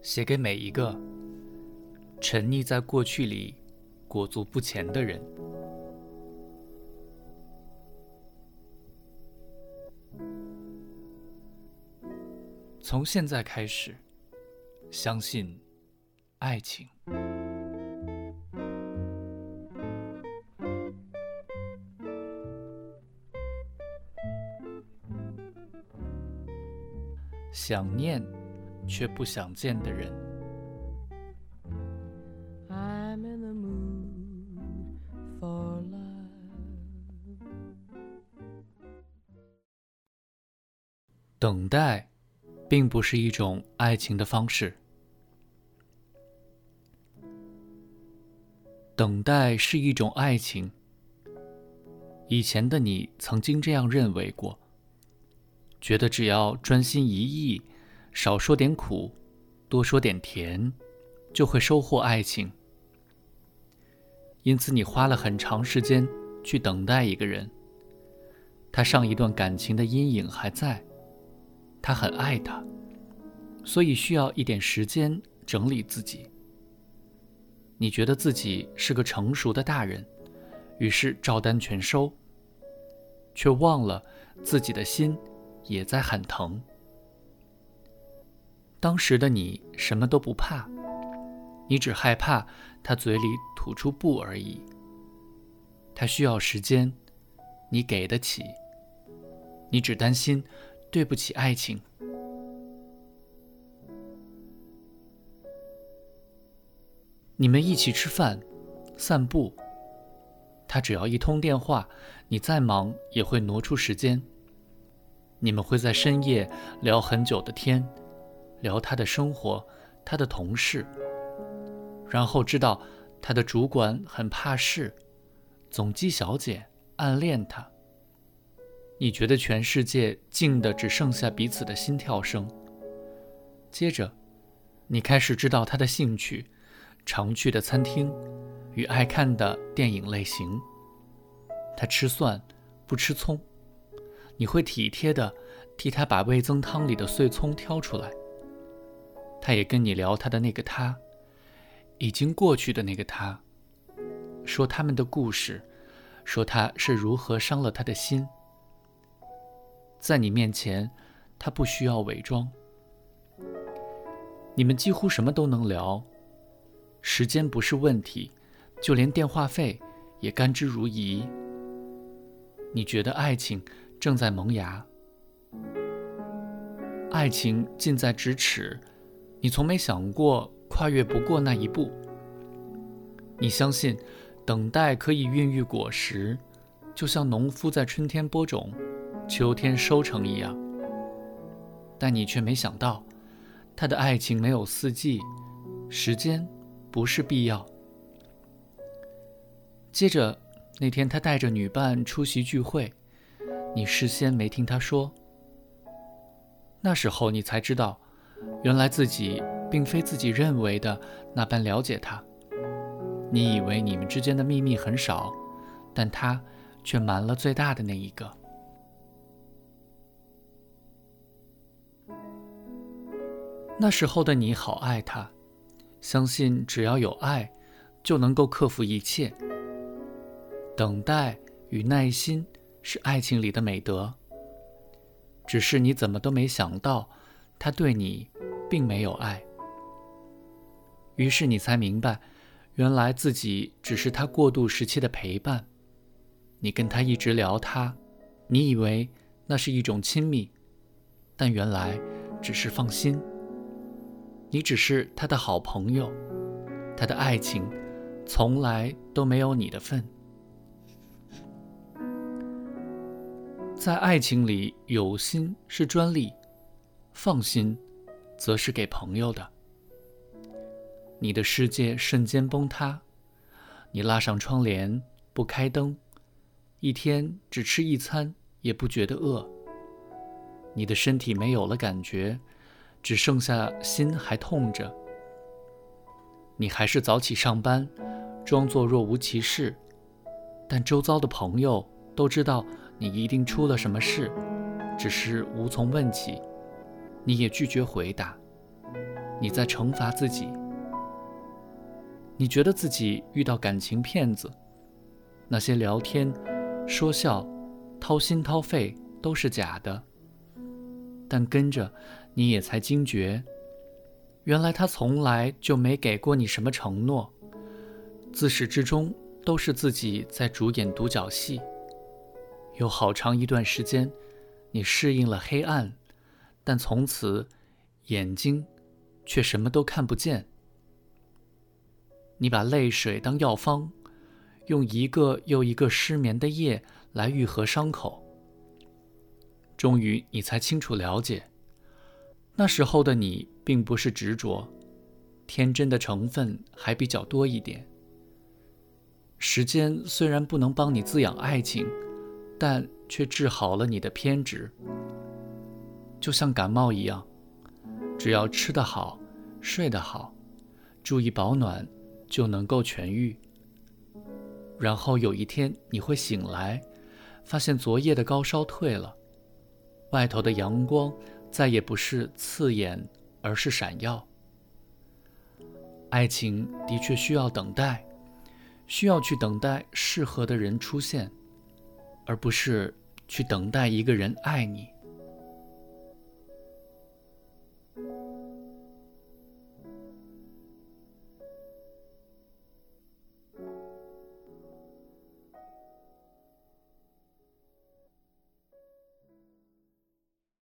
写给每一个沉溺在过去里、裹足不前的人。从现在开始，相信爱情。想念却不想见的人。等待，并不是一种爱情的方式。等待是一种爱情。以前的你曾经这样认为过。觉得只要专心一意，少说点苦，多说点甜，就会收获爱情。因此，你花了很长时间去等待一个人。他上一段感情的阴影还在，他很爱他，所以需要一点时间整理自己。你觉得自己是个成熟的大人，于是照单全收，却忘了自己的心。也在喊疼。当时的你什么都不怕，你只害怕他嘴里吐出不而已。他需要时间，你给得起。你只担心对不起爱情。你们一起吃饭、散步，他只要一通电话，你再忙也会挪出时间。你们会在深夜聊很久的天，聊他的生活，他的同事，然后知道他的主管很怕事，总机小姐暗恋他。你觉得全世界静的只剩下彼此的心跳声。接着，你开始知道他的兴趣，常去的餐厅，与爱看的电影类型。他吃蒜，不吃葱。你会体贴的替他把味增汤里的碎葱挑出来。他也跟你聊他的那个他，已经过去的那个他，说他们的故事，说他是如何伤了他的心。在你面前，他不需要伪装。你们几乎什么都能聊，时间不是问题，就连电话费也甘之如饴。你觉得爱情？正在萌芽，爱情近在咫尺，你从没想过跨越不过那一步。你相信，等待可以孕育果实，就像农夫在春天播种，秋天收成一样。但你却没想到，他的爱情没有四季，时间不是必要。接着那天，他带着女伴出席聚会。你事先没听他说，那时候你才知道，原来自己并非自己认为的那般了解他。你以为你们之间的秘密很少，但他却瞒了最大的那一个。那时候的你好爱他，相信只要有爱，就能够克服一切。等待与耐心。是爱情里的美德。只是你怎么都没想到，他对你并没有爱。于是你才明白，原来自己只是他过渡时期的陪伴。你跟他一直聊他，你以为那是一种亲密，但原来只是放心。你只是他的好朋友，他的爱情从来都没有你的份。在爱情里，有心是专利，放心，则是给朋友的。你的世界瞬间崩塌，你拉上窗帘，不开灯，一天只吃一餐也不觉得饿。你的身体没有了感觉，只剩下心还痛着。你还是早起上班，装作若无其事，但周遭的朋友都知道。你一定出了什么事，只是无从问起，你也拒绝回答。你在惩罚自己。你觉得自己遇到感情骗子，那些聊天、说笑、掏心掏肺都是假的。但跟着，你也才惊觉，原来他从来就没给过你什么承诺，自始至终都是自己在主演独角戏。有好长一段时间，你适应了黑暗，但从此眼睛却什么都看不见。你把泪水当药方，用一个又一个失眠的夜来愈合伤口。终于，你才清楚了解，那时候的你并不是执着，天真的成分还比较多一点。时间虽然不能帮你滋养爱情，但却治好了你的偏执。就像感冒一样，只要吃得好，睡得好，注意保暖。就能够痊愈。然后有一天你会醒来，发现昨夜的高烧退了，外头的阳光再也不是刺眼，而是闪耀。爱情的确需要等待，需要去等待适合的人出现，而不是去等待一个人爱你。